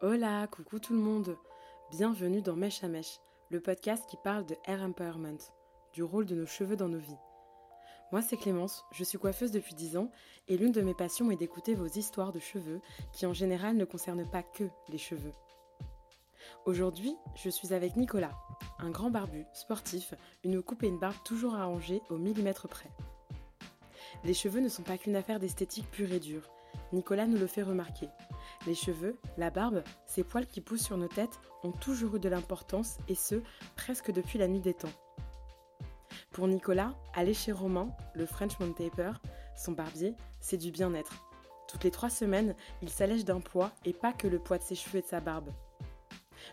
Hola, coucou tout le monde. Bienvenue dans Mèche à Mèche, le podcast qui parle de hair empowerment, du rôle de nos cheveux dans nos vies. Moi, c'est Clémence, je suis coiffeuse depuis 10 ans et l'une de mes passions est d'écouter vos histoires de cheveux qui en général ne concernent pas que les cheveux. Aujourd'hui, je suis avec Nicolas, un grand barbu, sportif, une coupe et une barbe toujours arrangées au millimètre près. Les cheveux ne sont pas qu'une affaire d'esthétique pure et dure. Nicolas nous le fait remarquer. Les cheveux, la barbe, ces poils qui poussent sur nos têtes ont toujours eu de l'importance et ce, presque depuis la nuit des temps. Pour Nicolas, aller chez Romain, le Frenchman Taper, son barbier, c'est du bien-être. Toutes les trois semaines, il s'allège d'un poids et pas que le poids de ses cheveux et de sa barbe.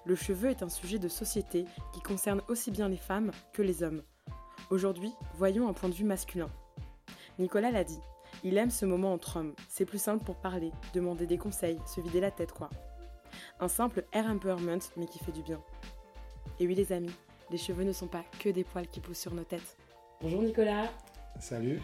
Le cheveu est un sujet de société qui concerne aussi bien les femmes que les hommes. Aujourd'hui, voyons un point de vue masculin. Nicolas l'a dit, il aime ce moment entre hommes. C'est plus simple pour parler, demander des conseils, se vider la tête quoi. Un simple air empowerment mais qui fait du bien. Et oui les amis, les cheveux ne sont pas que des poils qui poussent sur nos têtes. Bonjour Nicolas. Salut.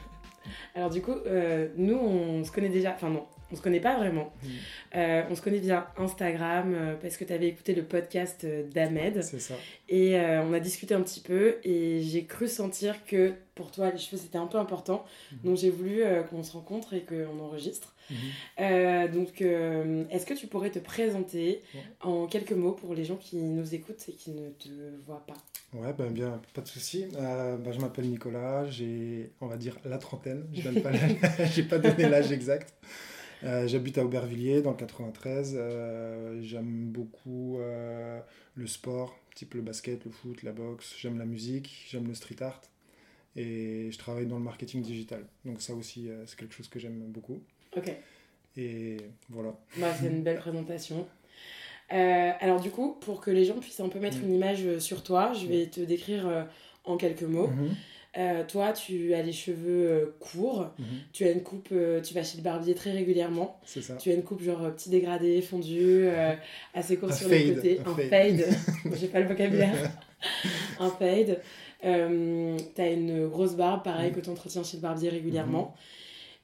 Alors du coup, euh, nous on se connaît déjà, enfin non, on se connaît pas vraiment. Mm. Euh, on se connaît via Instagram euh, parce que tu avais écouté le podcast euh, d'Ahmed C'est ça. et euh, on a discuté un petit peu et j'ai cru sentir que pour toi les cheveux c'était un peu important. Mhm. Donc j'ai voulu qu'on se rencontre et qu'on enregistre. Mhm. Euh, donc est-ce que tu pourrais te présenter Ouais. en quelques mots pour les gens qui nous écoutent et qui ne te voient pas? Ouais, ben bien, pas de souci. Ben, je m'appelle Nicolas, j'ai, on va dire, la trentaine. Je pas j'ai pas donné l'âge exact. Euh, J'habite à Aubervilliers, dans le 93. Euh, J'aime beaucoup euh, le sport, type le basket, le foot, la boxe. J'aime la musique, j'aime le street art. Et je travaille dans le marketing digital. Donc ça aussi, c'est quelque chose que j'aime beaucoup. Ok, Et voilà. bah, c'est une belle présentation. Alors du coup, pour que les gens puissent un peu mettre Mm. une image sur toi, je vais te décrire en quelques mots. Mhm, Euh, toi, tu as les cheveux euh, courts, mhm. tu as une coupe, euh, tu vas chez le barbier très régulièrement. C'est ça. Tu as une coupe genre petit dégradé, fondu, assez court Un sur les côtés. un Un fade. fade. J'ai pas le vocabulaire. un fade. Tu as une grosse barbe, pareil, Mhm. que tu entretiens chez le barbier régulièrement.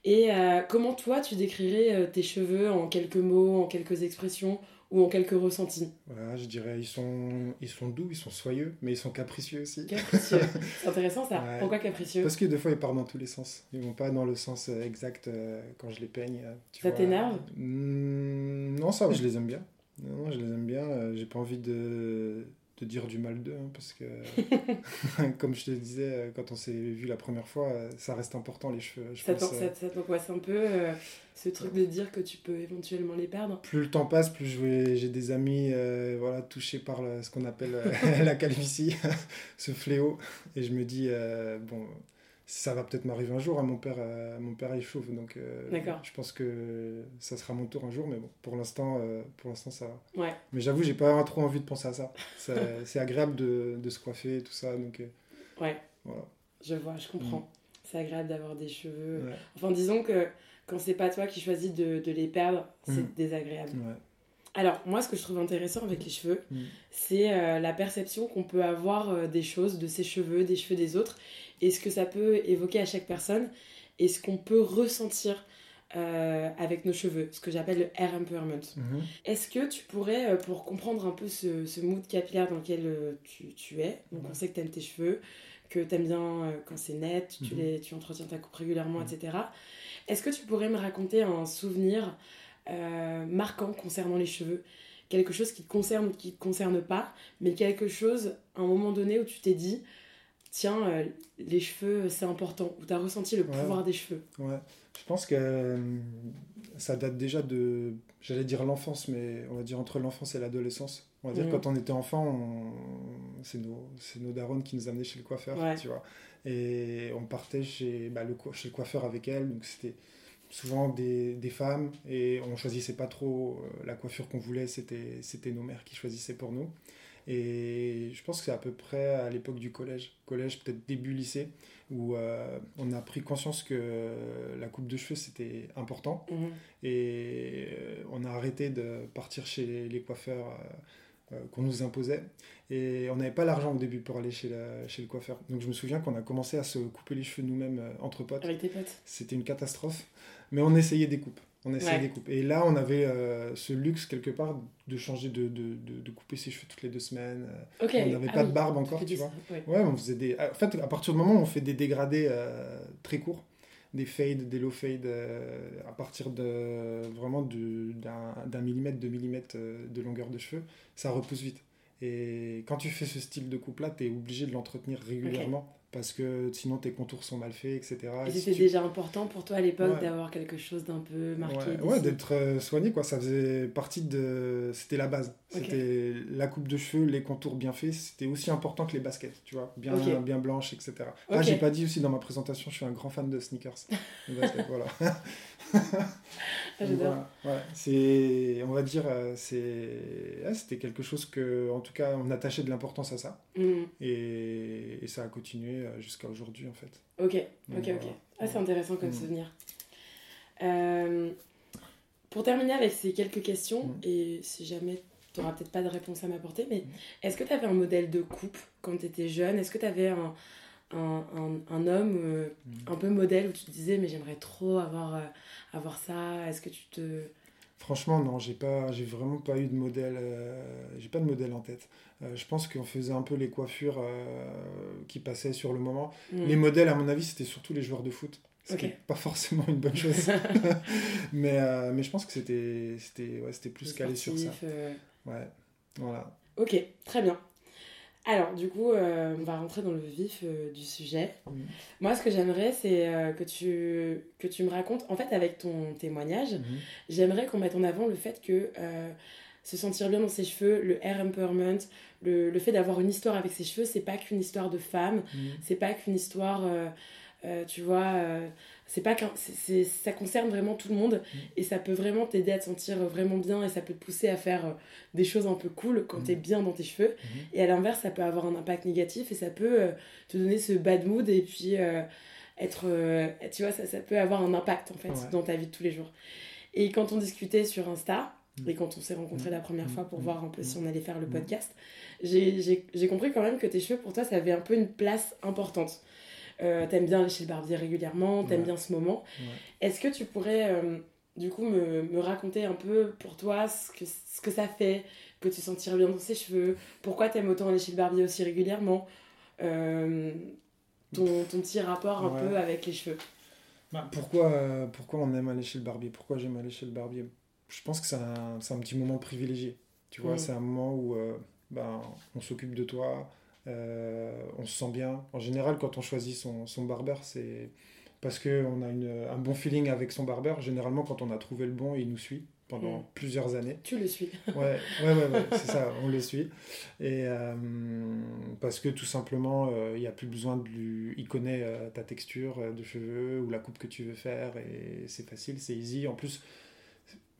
Et euh, comment toi, tu décrirais tes cheveux en quelques mots, en quelques expressions ou en quelques ressentis Voilà, je dirais, ils sont, ils sont doux, ils sont soyeux, mais ils sont capricieux aussi. Capricieux. C'est intéressant ça. Ouais. Pourquoi capricieux? Parce que des fois, ils partent dans tous les sens. Ils vont pas dans le sens euh, exact euh, quand je les peigne. euh, tu Ça t'énerve? Hmm, Non, ça je les aime bien. Non, je les aime bien. J'ai pas envie de, de dire du mal d'eux, hein, parce que, comme je te disais, euh, quand on s'est vu la première fois, euh, ça reste important, les cheveux. Je Ça pense, t'en- euh, ça- ça t'angoisse un peu euh, ce truc de dire que tu peux éventuellement les perdre? Plus le temps passe, plus j'ai des amis euh, voilà, touchés par le- ce qu'on appelle euh, la calvitie, ce fléau. Et je me dis, euh, bon, ça va peut-être m'arriver un jour. hein, mon, père, euh, mon père est chauve, donc euh, D'accord. je pense que ça sera mon tour un jour. Mais bon, pour l'instant, euh, pour l'instant ça va. Ouais. Mais j'avoue, j'ai pas trop envie de penser à ça. Ça- C'est agréable de, de se coiffer, tout ça. Donc euh, Ouais, voilà. je vois, je comprends. C'est agréable d'avoir des cheveux. Ouais. Enfin, disons que quand c'est pas toi qui choisis de, de les perdre, c'est Mm. désagréable. Ouais. Alors, moi, ce que je trouve intéressant avec les cheveux, Mm. c'est euh, la perception qu'on peut avoir euh, des choses, de ses cheveux, des cheveux des autres, et ce que ça peut évoquer à chaque personne, et ce qu'on peut ressentir euh, avec nos cheveux, ce que j'appelle le hair empowerment. Mhm. Est-ce que tu pourrais, pour comprendre un peu ce, ce mood capillaire dans lequel tu, tu es, donc on sait que tu aimes tes cheveux, que tu aimes bien quand c'est net, tu, Mhm. les, tu entretiens ta coupe régulièrement, etc. Est-ce que tu pourrais me raconter un souvenir euh, marquant concernant les cheveux Quelque chose qui te concerne ou qui te concerne pas, mais quelque chose, à un moment donné, où tu t'es dit, tiens, euh, les cheveux, c'est important, où tu as ressenti le Ouais. pouvoir des cheveux. Ouais, je pense que euh, ça date déjà de, j'allais dire l'enfance, mais on va dire entre l'enfance et l'adolescence. On va dire Mhm. quand on était enfant, on- c'est nos, nos darons qui nous amenaient chez le coiffeur, Ouais. tu vois. Et on partait chez, bah, le, chez le coiffeur avec elle, donc c'était souvent des, des femmes, et on choisissait pas trop euh, la coiffure qu'on voulait, c'était, c'était nos mères qui choisissaient pour nous. Et je pense que c'est à peu près à l'époque du collège, collège peut-être début lycée, où euh, on a pris conscience que la coupe de cheveux c'était important Mhm. et euh, on a arrêté de partir chez les, les coiffeurs euh, qu'on nous imposait et on n'avait pas l'argent au début pour aller chez, la- chez le coiffeur. Donc je me souviens qu'on a commencé à se couper les cheveux nous-mêmes euh, entre potes. Avec tes potes C'était une catastrophe, mais on essayait des coupes. On essaie des coupes. Et là, on avait euh, ce luxe quelque part de changer de, de, de, couper ses cheveux toutes les deux semaines. On n'avait ah pas de barbe encore, tu vois. Ouais. on faisait des. En fait, à partir du moment où on fait des dégradés euh, très courts, des fades, des low fades, euh, à partir de vraiment d'un millimètre, deux millimètres de longueur de cheveux, ça repousse vite. Et quand tu fais ce style de coupe-là, tu es obligé de l'entretenir régulièrement parce que sinon tes contours sont mal faits, etc. Et c'était déjà important pour toi à l'époque d'avoir quelque chose d'un peu marqué Ouais, d'être euh, soigné, quoi. Ça faisait partie de... C'était la base. C'était la coupe de cheveux, les contours bien faits. C'était aussi important que les baskets, tu vois. Bien, bien blanches, etc. Ah, j'ai pas dit aussi dans ma présentation, je suis un grand fan de sneakers. voilà. Ah, j'adore. c'est, on va dire, euh, c'est, c'était quelque chose que, en tout cas, on attachait de l'importance à ça. Mm. Et, et, ça a continué euh, jusqu'à aujourd'hui, en fait. Ok, ok, ok. Ah, c'est intéressant comme mm. souvenir. Euh, pour terminer avec ces quelques questions, mm. et si jamais tu n'auras peut-être pas de réponse à m'apporter, mais est-ce que tu avais un modèle de coupe quand tu étais jeune? Est-ce que tu avais un, un, un, homme euh, mm. un peu modèle où tu te disais mais j'aimerais trop avoir, euh, avoir ça? Est-ce que tu te... Franchement non, j'ai pas j'ai vraiment pas eu de modèle euh, j'ai pas de modèle en tête. je pense qu'on faisait un peu les coiffures qui passaient sur le moment. Mm. Les modèles à mon avis, c'était surtout les joueurs de foot. Ce qui pas forcément une bonne chose. mais, mais je pense que c'était c'était ouais, c'était plus calé sur ça. Ouais. Voilà. OK, très bien. Alors, du coup, euh, on va rentrer dans le vif euh, du sujet. Mm. Moi, ce que j'aimerais, c'est euh, que, tu, que tu me racontes, en fait, avec ton témoignage, mm-hmm. j'aimerais qu'on mette en avant le fait que se sentir bien dans ses cheveux, le hair empowerment, le, le fait d'avoir une histoire avec ses cheveux, c'est pas qu'une histoire de femme, mm. c'est pas qu'une histoire, tu vois, c'est pas c'est, ça concerne vraiment tout le monde mm. et ça peut vraiment t'aider à te sentir vraiment bien et ça peut te pousser à faire euh, des choses un peu cool quand tu t'es mm. bien dans tes cheveux. Mm-hmm. et à l'inverse ça peut avoir un impact négatif et ça peut euh, te donner ce bad mood et puis euh, être tu vois ça, ça peut avoir un impact en fait dans ta vie de tous les jours. Et quand on discutait sur Insta mm. et quand on s'est rencontrés la première fois pour voir un peu si on allait faire le podcast j'ai, j'ai compris quand même que tes cheveux pour toi ça avait un peu une place importante euh, t'aimes bien aller chez le barbier régulièrement, t'aimes bien ce moment. Est-ce que tu pourrais euh, du coup me, me, raconter un peu pour toi ce que, ce que ça fait, que tu sentirais bien dans ses cheveux, pourquoi t'aimes autant aller chez le barbier aussi régulièrement, euh, ton, ton, petit rapport un peu avec les cheveux. Bah, pourquoi, pourquoi on aime aller chez le barbier? Pourquoi j'aime aller chez le barbier? Je pense que c'est un, un, petit moment privilégié. Tu vois, c'est un moment où ben, on s'occupe de toi, on se sent bien. En général, quand on choisit son, son barbeur, c'est parce qu'on a un bon feeling avec son barbeur. Généralement, quand on a trouvé le bon, il nous suit pendant mm. plusieurs années. Tu le suis. ouais, ouais, ouais, c'est ça, on le suit. Et euh, parce que tout simplement, euh, il n'y a plus besoin de lui. Il connaît ta texture de cheveux ou la coupe que tu veux faire et c'est facile, c'est easy. En plus,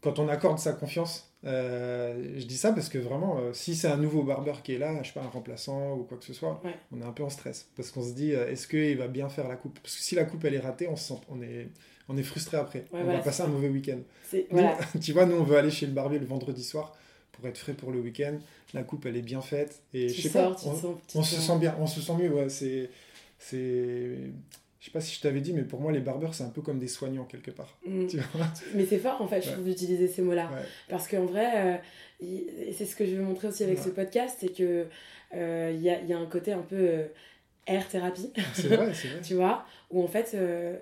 quand on accorde sa confiance, euh, je dis ça parce que vraiment, euh, si c'est un nouveau barbeur qui est là, je sais pas, un remplaçant ou quoi que ce soit, on est un peu en stress parce qu'on se dit, euh, est-ce qu'il va bien faire la coupe? Parce que si la coupe elle est ratée, on se sent, on est, on est frustré après. on va passer un mauvais week-end. tu vois, nous on veut aller chez le barbier le vendredi soir pour être frais pour le week-end. La coupe elle est bien faite et je sais pas, on, se sent bien, on se sent mieux. Ouais, c'est je sais pas si je t'avais dit, mais pour moi, les barbeurs, c'est un peu comme des soignants quelque part. Mm. mais c'est fort, en fait, je trouve, d'utiliser ces mots-là. Parce qu'en vrai, euh, c'est ce que je veux montrer aussi avec ce podcast, c'est que euh, y, a, y, a, un côté un peu euh, air thérapie. C'est vrai, c'est vrai. tu vois, où en fait,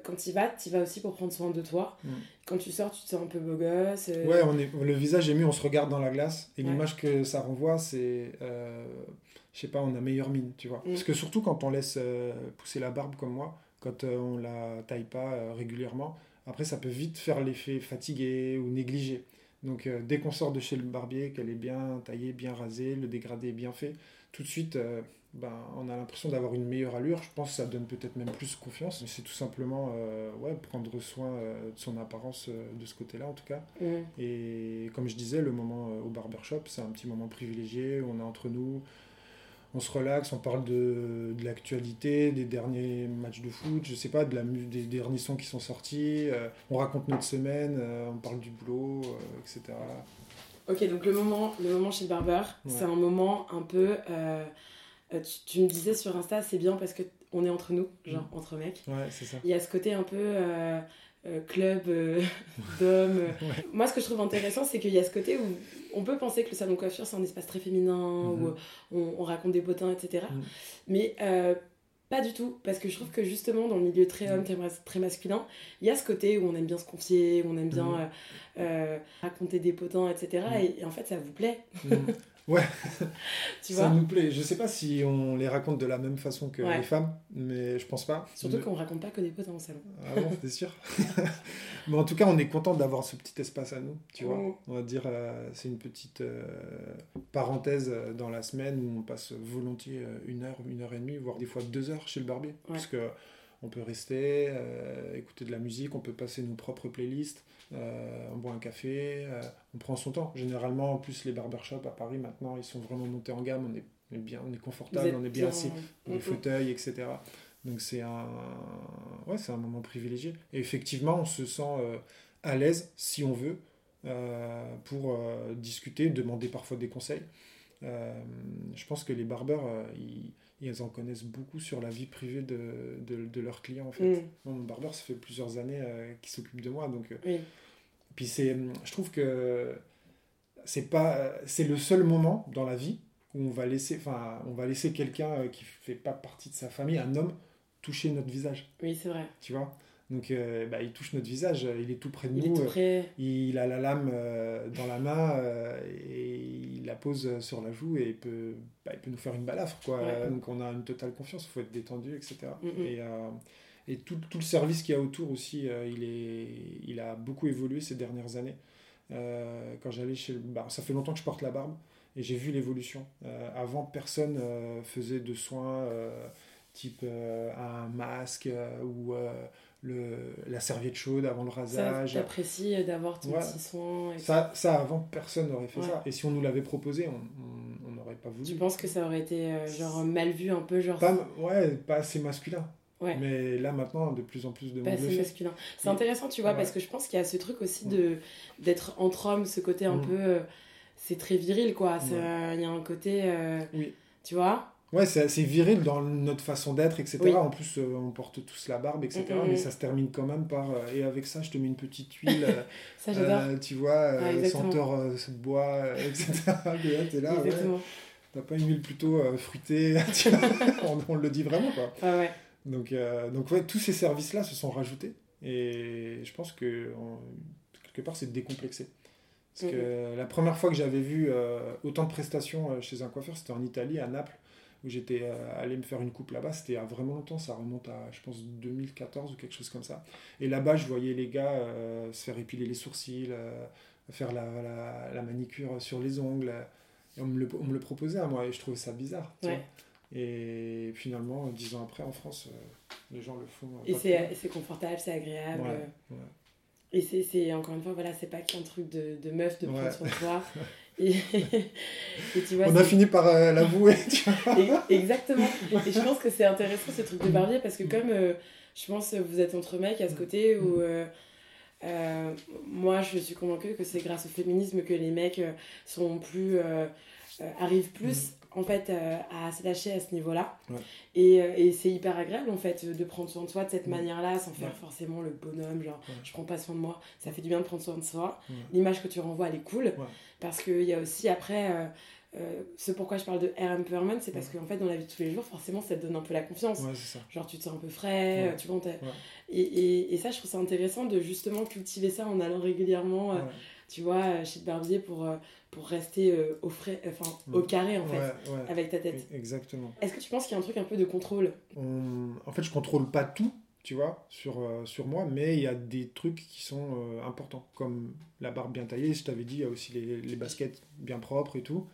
quand tu vas, tu vas aussi pour prendre soin de toi. Mm. Quand tu sors, tu te sens un peu beau gosse. Ouais, on est, le visage est mieux, on se regarde dans la glace. Et l'image que ça renvoie, c'est. je sais pas, on a meilleure mine, tu vois. Mm. Parce que surtout quand on laisse pousser la barbe comme moi, quand euh, on la taille pas euh, régulièrement. Après, ça peut vite faire l'effet fatigué ou négligé. Donc, euh, dès qu'on sort de chez le barbier, qu'elle est bien taillée, bien rasée, le dégradé est bien fait, tout de suite, ben, on a l'impression d'avoir une meilleure allure. Je pense que ça donne peut-être même plus confiance. Mais c'est tout simplement ouais, prendre soin de son apparence de ce côté-là, en tout cas. Et comme je disais, le moment au barbershop, c'est un petit moment privilégié. On est entre nous on se relaxe, on parle de, de l'actualité, des derniers matchs de foot, je sais pas, de la, des, derniers sons qui sont sortis, euh, on raconte notre semaine, euh, on parle du boulot, euh, etc. Ok, donc le moment, le moment chez le barbeur, c'est un moment un peu. Tu, me disais sur Insta, c'est bien parce que on est entre nous, genre mm. entre mecs. Ouais, c'est ça. Il y a ce côté un peu club euh, d'hommes. Moi, ce que je trouve intéressant, c'est qu'il y a ce côté où on peut penser que le salon de coiffure, c'est un espace très féminin, où mhm. on, raconte des potins, etc. Mhm. Mais pas du tout, parce que je trouve que justement, dans le milieu très homme, très, très masculin, il y a ce côté où on aime bien se confier, où on aime bien raconter des potins, etc. Et, et, en fait, ça vous plaît. Ouais, ça nous plaît. Je sais pas si on les raconte de la même façon que les femmes, mais je pense pas. Surtout qu'on raconte pas que des potes en salon. Ah bon, c'est sûr. mais en tout cas, on est content d'avoir ce petit espace à nous, tu vois. On va dire, euh, c'est une petite euh, parenthèse euh, dans la semaine où on passe volontiers une heure, une heure et demie, voire des fois deux heures chez le barbier. Parce que on peut rester, écouter de la musique, on peut passer nos propres playlists. Euh, on boit un café, euh, on prend son temps. Généralement, en plus, les barbershops à Paris, maintenant, ils sont vraiment montés en gamme. On est, bien, on est confortable, on est bien assis, les fauteuils, etc. Donc c'est un, ouais, c'est un moment privilégié. Et effectivement, on se sent euh, à l'aise, si on veut, pour discuter, demander parfois des conseils. je pense que les barbeurs, ils, ils, en connaissent beaucoup sur la vie privée de, de, leurs clients. En fait. Mm. mon barbeur, ça fait plusieurs années qu'il s'occupe de moi. Donc, puis c'est, je trouve que c'est pas, c'est le seul moment dans la vie où on va laisser, enfin, on va laisser quelqu'un euh, qui fait pas partie de sa famille, un homme, toucher notre visage. Oui, c'est vrai. Tu vois? Donc, euh, bah, il touche notre visage, il est tout près de il nous. Près. Il a la lame euh, dans la main et il la pose sur la joue et il peut, bah, il peut nous faire une balafre. Quoi. Donc, on a une totale confiance, il faut être détendu, etc. Et, et tout, tout le service qu'il y a autour aussi, euh, il, est, il a beaucoup évolué ces dernières années. Euh, quand j'allais chez le bar, ça fait longtemps que je porte la barbe et j'ai vu l'évolution. Euh, avant, personne faisait de soins type un masque ou le, la serviette chaude avant le rasage. T'apprécies d'avoir ton petit soin. ça, ça, avant, personne n'aurait fait ça. Et si on nous l'avait proposé, on n'aurait pas voulu. Tu penses que ça aurait été genre mal vu un peu genre pas, Ouais, pas assez masculin. Mais là, maintenant, de plus en plus de monde C'est masculin. C'est intéressant, tu vois, parce que je pense qu'il y a ce truc aussi de d'être entre hommes, ce côté un mm. peu. Euh, c'est très viril, quoi. Il y a un côté. Euh, oui. Tu vois? Ouais, c'est viril dans notre façon d'être, etc. En plus, euh, on porte tous la barbe, etc. Mm, mm, mais ça se termine quand même par. et avec ça, je te mets une petite huile. ça, j'adore. tu vois, senteur de bois, etc. et là, là, T'as pas une huile plutôt fruitée. on, on, le dit vraiment, quoi. Ah ouais. Donc, euh, donc ouais, tous ces services-là se sont rajoutés. Et je pense que quelque part, c'est décomplexé. Parce que la première fois que j'avais vu euh, autant de prestations euh, chez un coiffeur, c'était en Italie, à Naples, où j'étais allé me faire une coupe là-bas. C'était a vraiment longtemps, ça remonte à, je pense, 2014 ou quelque chose comme ça. Et là-bas, je voyais les gars se faire épiler les sourcils, faire la, la, la, manicure sur les ongles. Et on me, le, on me le proposait à moi, et je trouvais ça bizarre. Et finalement, dix ans après, en France, euh, les gens le font. Euh, et c'est confortable, c'est agréable. Et c'est encore une fois, voilà, c'est pas qu'un truc de, de, meuf de prendre soin de toi. Et, tu vois, On a fini par euh, l'avouer. Exactement. Et je pense que c'est intéressant ce truc de barbier parce que, comme je pense vous êtes entre mecs à ce côté où. moi, je suis convaincue que c'est grâce au féminisme que les mecs sont plus arrivent plus en fait euh, à se lâcher à ce niveau-là. Et, euh, et c'est hyper agréable en fait de prendre soin de soi de cette manière-là sans faire forcément le bonhomme, genre je prends pas soin de moi. Ça fait du bien de prendre soin de soi. L'image que tu renvoies elle est cool parce qu'il y a aussi après. Euh, ce pourquoi je parle de air empowerment, c'est parce qu'en fait, dans la vie de tous les jours, forcément, ça te donne un peu la confiance. Genre, tu te sens un peu frais, tu vois. Et, et, et, ça, je trouve ça intéressant de justement cultiver ça en allant régulièrement, tu vois, chez le barbier pour, pour rester euh, au, frais, enfin, au carré en fait, avec ta tête. Exactement. Est-ce que tu penses qu'il y a un truc un peu de contrôle? En fait, je contrôle pas tout, tu vois, sur, euh, sur moi, mais il y a des trucs qui sont euh, importants, comme la barbe bien taillée, je t'avais dit, il y a aussi les, les baskets bien propres et tout.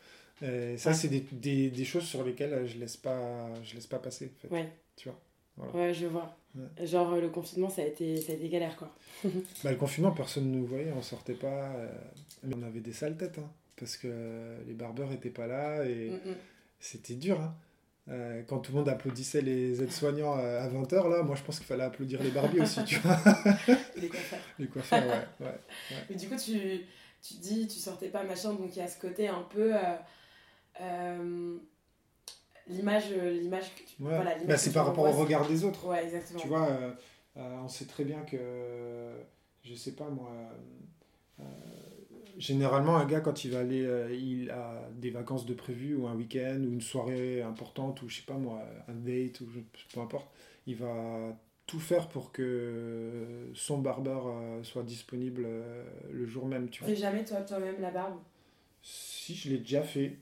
ça, c'est des, des, des, choses sur lesquelles je laisse pas, je laisse pas passer. En fait, ouais. Tu vois. Ouais, je vois. Genre, le confinement, ça a été, ça a été galère, quoi. bah, le confinement, personne ne nous voyait, on sortait pas. mais on avait des sales têtes, hein parce que les barbeurs n'étaient pas là et mm, mm. c'était dur. Hein. Euh, quand tout le monde applaudissait les aides-soignants euh, à 20h, là, moi je pense qu'il fallait applaudir les barbiers aussi, tu vois. les coiffeurs. Les coiffeurs, ouais. ouais, Mais du coup, tu, tu dis, tu sortais pas machin, donc il y a ce côté un peu. Euh, l'image l'image voilà, bah, c'est par rapport au regard des autres ouais exactement tu vois on sait très bien que, je sais pas moi, généralement un gars quand il va aller, euh, il a des vacances de prévu ou un week-end ou une soirée importante ou je sais pas moi, un date ou peu importe, il va tout faire pour que son barbeur soit disponible le jour même. Tu fais jamais toi toi-même la barbe? Si, je l'ai déjà fait.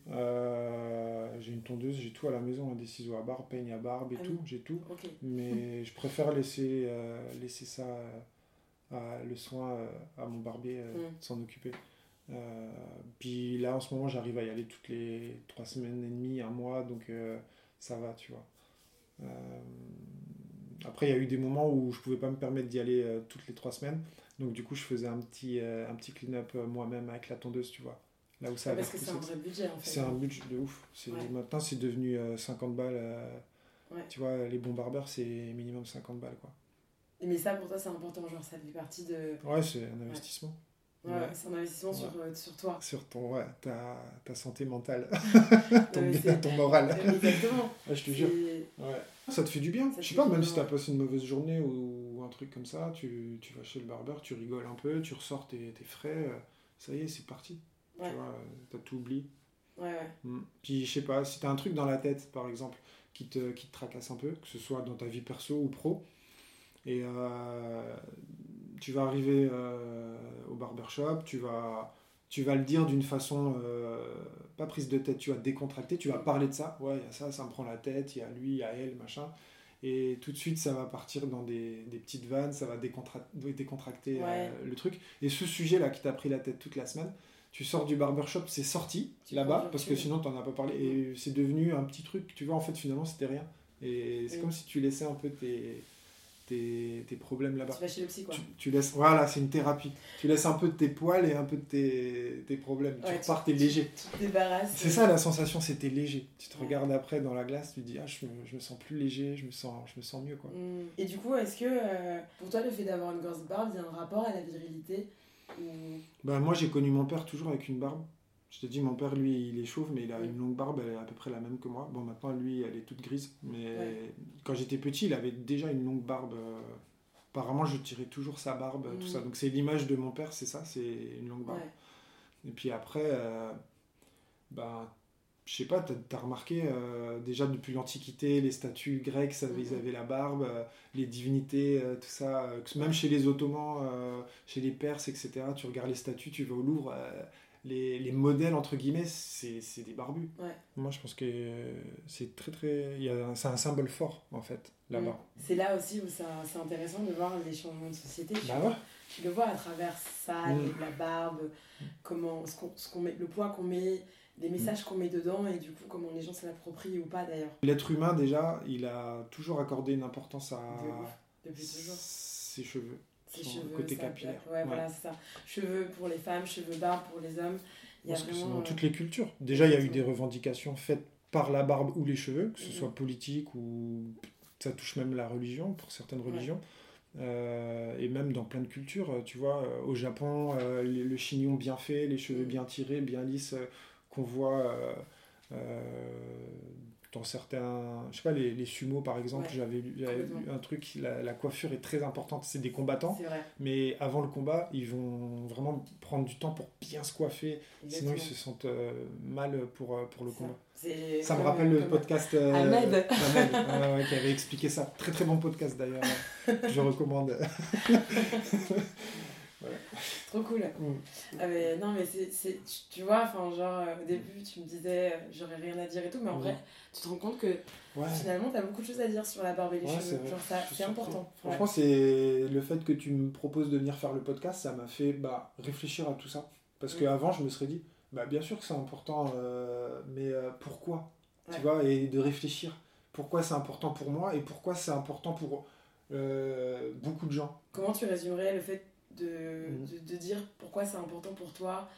j'ai une tondeuse, j'ai tout à la maison, hein, des ciseaux à barbe, peigne à barbe et ah tout, j'ai tout. Mais je préfère laisser, laisser ça le soin à mon barbier mm. de s'en occuper. Puis là, en ce moment, j'arrive à y aller toutes les trois semaines et demie, un mois, donc ça va, tu vois. après, il y a eu des moments où je pouvais pas me permettre d'y aller toutes les trois semaines, donc du coup, je faisais un petit, un petit clean-up moi-même avec la tondeuse, tu vois. Là où ça Parce que c'est un vrai budget en fait. C'est un budget de ouf. Maintenant, c'est devenu 50 balles. Tu vois, les bons barbeurs, c'est minimum 50 balles quoi. Mais ça, pour toi, c'est important, genre ça fait partie de. Ouais, c'est un investissement. Ouais, c'est un investissement sur, euh, sur, toi. Sur ton, ouais, ta, ta santé mentale, ton, ton moral. Exactement. je te jure. Ouais. Ça te fait du bien. je sais pas, même si t'as passé une mauvaise journée ou un truc comme ça, tu, tu vas chez le barbeur, tu rigoles un peu, tu ressors tes, tes frais, euh, ça y est, c'est parti. Tu vois, t'as tout oublié. Ouais, ouais. Mm. Puis je sais pas, si t'as un truc dans la tête, par exemple, qui te, qui te tracasse un peu, que ce soit dans ta vie perso ou pro, et euh, tu vas arriver euh, au barbershop, tu vas, tu vas le dire d'une façon euh, pas prise de tête, tu vas décontracter, tu vas parler de ça, ouais, il y a ça, ça me prend la tête, il y a lui, il y a elle, machin. Et tout de suite, ça va partir dans des, des petites vannes, ça va décontracter le truc. Et ce sujet-là qui t'a pris la tête toute la semaine, tu sors du barbershop, c'est sorti là-bas, parce que sinon tu n'en as pas parlé, et c'est devenu un petit truc, tu vois, en fait finalement c'était rien. Et c'est comme si tu laissais un peu tes, tes, tes problèmes là-bas. Tu vas chez le psy quoi. Tu, laisses, voilà, c'est une thérapie. Tu laisses un peu de tes poils et un peu de tes, tes problèmes. tu repars, t'es léger. Tu, te débarrasses. C'est ça la sensation, c'était léger. Tu te regardes après dans la glace, tu te dis, ah, je me, je me, sens plus léger, je me sens, je me sens mieux quoi. Mm. Et du coup, est-ce que euh, pour toi le fait d'avoir une grosse barbe, il y a un rapport à la virilité bah, moi, j'ai connu mon père toujours avec une barbe. Je te dis, mon père, lui, il est chauve, mais il a une longue barbe, elle est à peu près la même que moi. Bon, maintenant, lui, elle est toute grise. Mais quand j'étais petit, il avait déjà une longue barbe. Apparemment, je tirais toujours sa barbe, tout ça. Mm. Donc, c'est l'image de mon père, c'est ça, c'est une longue barbe. Et puis après, euh, bah, je sais pas, tu as, remarqué, euh, déjà depuis l'Antiquité, les statues grecques, ça, ils mhm. avaient la barbe, euh, les divinités, euh, tout ça, même chez les Ottomans, chez les Perses, etc. Tu regardes les statues, tu vas au Louvre, les, les, modèles, entre guillemets, c'est des barbus. Moi, je pense que c'est très, très. C'est un symbole fort, en fait, là-bas. Mm. C'est là aussi où c'est intéressant de voir les changements de société. Bah tu, le vois à travers ça, mm. la barbe, comment, ce qu'on met, le poids qu'on met les messages qu'on met dedans et du coup comment les gens se l'approprient ou pas d'ailleurs. L'être humain déjà, il a toujours accordé une importance à Depuis toujours. ses cheveux. Ses cheveux, côté capillaire. Ouais, voilà, c'est ça. Cheveux pour les femmes, cheveux barbe pour les hommes. Il y a vraiment, dans euh, toutes les cultures. Déjà, il y a eu des revendications faites par la barbe ou les cheveux, que ce soit politique ou ça touche même la religion pour certaines religions. Euh, et même dans plein de cultures, tu vois, euh, au Japon, le chignon bien fait, les cheveux mm. bien tirés, bien lisses, qu'on voit euh, euh, dans certains. Je sais pas, les, les sumos par exemple, j'avais lu, un truc, la, coiffure est très importante. C'est des combattants, mais avant le combat, ils vont vraiment prendre du temps pour bien se coiffer, sinon ils se sentent euh, mal pour, pour le combat. Ça me rappelle le podcast Ahmed, qui avait expliqué ça. Très très bon podcast d'ailleurs, je recommande. Trop cool. Mm. Ah, mais, non, mais c'est, tu vois, enfin, genre, euh, au début, tu me disais, euh, j'aurais rien à dire et tout, mais en mm. vrai, tu te rends compte que finalement, tu as beaucoup de choses à dire sur la barbe et les cheveux. Genre, ça, c'est important. Franchement, c'est le fait que tu me proposes de venir faire le podcast, ça m'a fait bah, réfléchir à tout ça. Parce que mm. qu'avant, je me serais dit, bah, bien sûr que c'est important, euh, mais pourquoi? Tu vois, et de réfléchir. Pourquoi c'est important pour moi et pourquoi c'est important pour beaucoup de gens? Comment tu résumerais le fait de, mm. de, de, dire pourquoi c'est important pour toi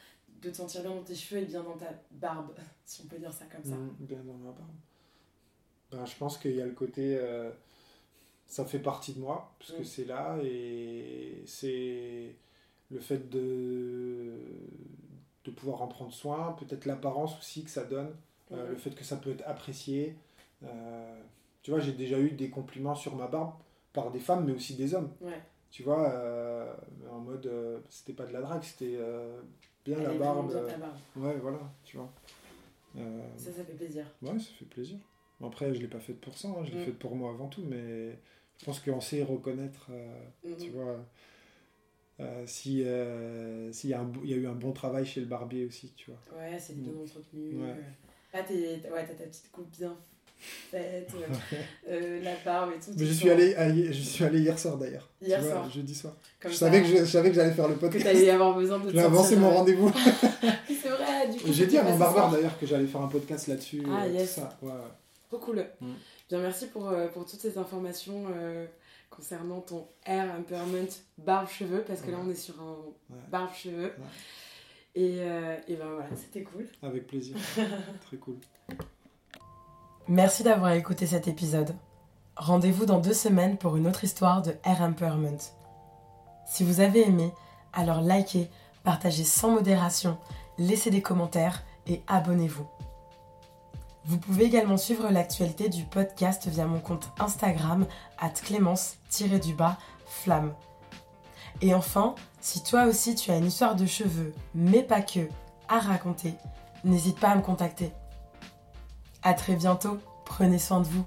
de te sentir bien dans tes cheveux et bien dans ta barbe, si on peut dire ça comme ça. Mm, bien dans ma barbe. Ben, je pense qu'il y a le côté. Euh, ça fait partie de moi, parce que mm. c'est là, et c'est le fait de, de pouvoir en prendre soin, peut-être l'apparence aussi que ça donne, euh, le fait que ça peut être apprécié. Euh, tu vois, j'ai déjà eu des compliments sur ma barbe par des femmes, mais aussi des hommes. Ouais. Tu vois, euh, en mode, euh, c'était pas de la drague, c'était euh, bien Elle la barbe. bien ta barbe. ouais, voilà, tu vois. Ça, ça fait plaisir. ouais, ça fait plaisir. Après, je l'ai pas faite pour ça, hein, je l'ai Mm. faite pour moi avant tout, mais je pense qu'on sait reconnaître, Mhm. tu vois, si s'il y, y a eu un bon travail chez le barbier aussi, tu vois. Ouais, c'est bien entretenu. Ouais. t'as ouais, t'as ta petite coupe bien euh, euh, la barbe et tout. Mais je suis allé, allé- je suis allé hier soir d'ailleurs. tu Hier vois, soir. Jeudi soir. comme je, ça, savais que je, je savais que j'allais faire le que podcast. t'allais avoir besoin de te J'ai avancé mon rendez-vous. C'est vrai, du coup. J'ai dit à mon barbare d'ailleurs que j'allais faire un podcast là-dessus. Ah, euh, tout ça. Ouais. Trop cool. Mm. Bien, merci pour, euh, pour toutes ces informations concernant ton hair empowerment barbe-cheveux, parce que là, on est sur un Ouais. barbe-cheveux. Et, euh, et ben voilà, c'était cool. Avec plaisir. Très cool. Merci d'avoir écouté cet épisode. Rendez-vous dans deux semaines pour une autre histoire de hair empowerment. Si vous avez aimé, alors likez, partagez sans modération, laissez des commentaires et abonnez-vous. Vous pouvez également suivre l'actualité du podcast via mon compte Instagram at clémence-du-bas flamme. Et enfin, si toi aussi tu as une histoire de cheveux, mais pas que, à raconter, n'hésite pas à me contacter. À très bientôt, prenez soin de vous.